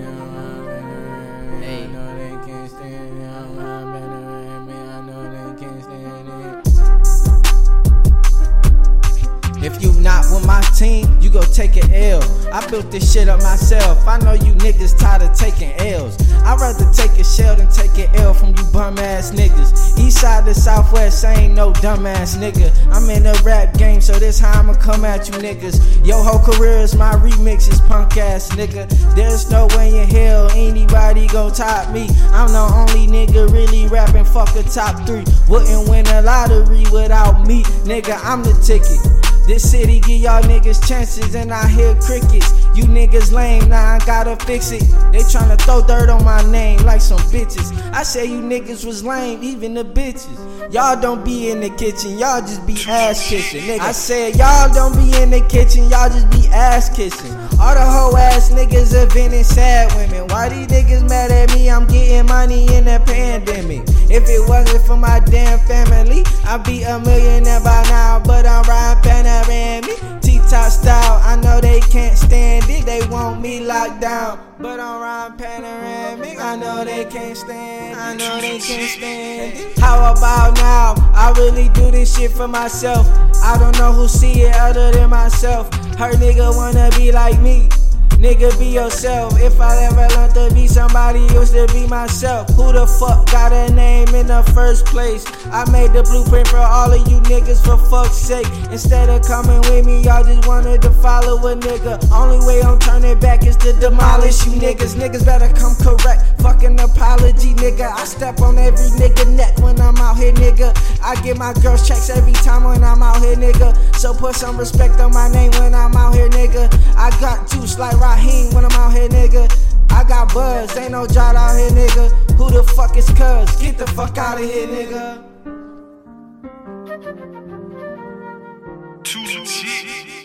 you. If you not with my team, you go take an L. I built this shit up myself. I know you niggas tired of taking L's. I'd rather take a shell than take an L from you bum ass niggas. East side to southwest, I ain't no dumb ass nigga. I'm in the rap game, so this how I'ma come at you niggas. Your whole career is my remixes, punk ass nigga. There's no way in hell anybody gon' top me. I'm the only nigga really rapping, fuck a top three. Wouldn't win a lottery without me, nigga. I'm the ticket. This city give y'all niggas chances and I hear crickets. Niggas lame, now I gotta fix it. They tryna throw dirt on my name like some bitches. I say you niggas was lame, even the bitches. Y'all don't be in the kitchen, y'all just be ass kissing. Nigga. I said y'all don't be in the kitchen, y'all just be ass kissing. All the hoe ass niggas inventing sad women. Why these niggas mad at me? I'm getting money in the pandemic. If it wasn't for my damn family, I'd be a millionaire by now. But I'm riding panoramic, They want me locked down, but I'm riding panoramic. I know they can't stand. I know they can't stand. How about now? I really do this shit for myself. I don't know who see it other than myself. Her nigga wanna be like me. Nigga, be yourself. If I ever learned to be somebody, used to be myself. Who the fuck got a name in the first place? I made the blueprint for all of you niggas for fuck's sake. Instead of coming with me, y'all just wanted to follow a nigga. Only way I'm turning back is to demolish you niggas. Niggas better come correct. Fucking apology, nigga. I step on every nigga neck when I'm out here, nigga. I get my girls checks every time when I'm out here, nigga. So put some respect on my name when I'm out Buzz, ain't no jot out here, nigga. Who the fuck is cuz? Get the fuck out of here, nigga. Too.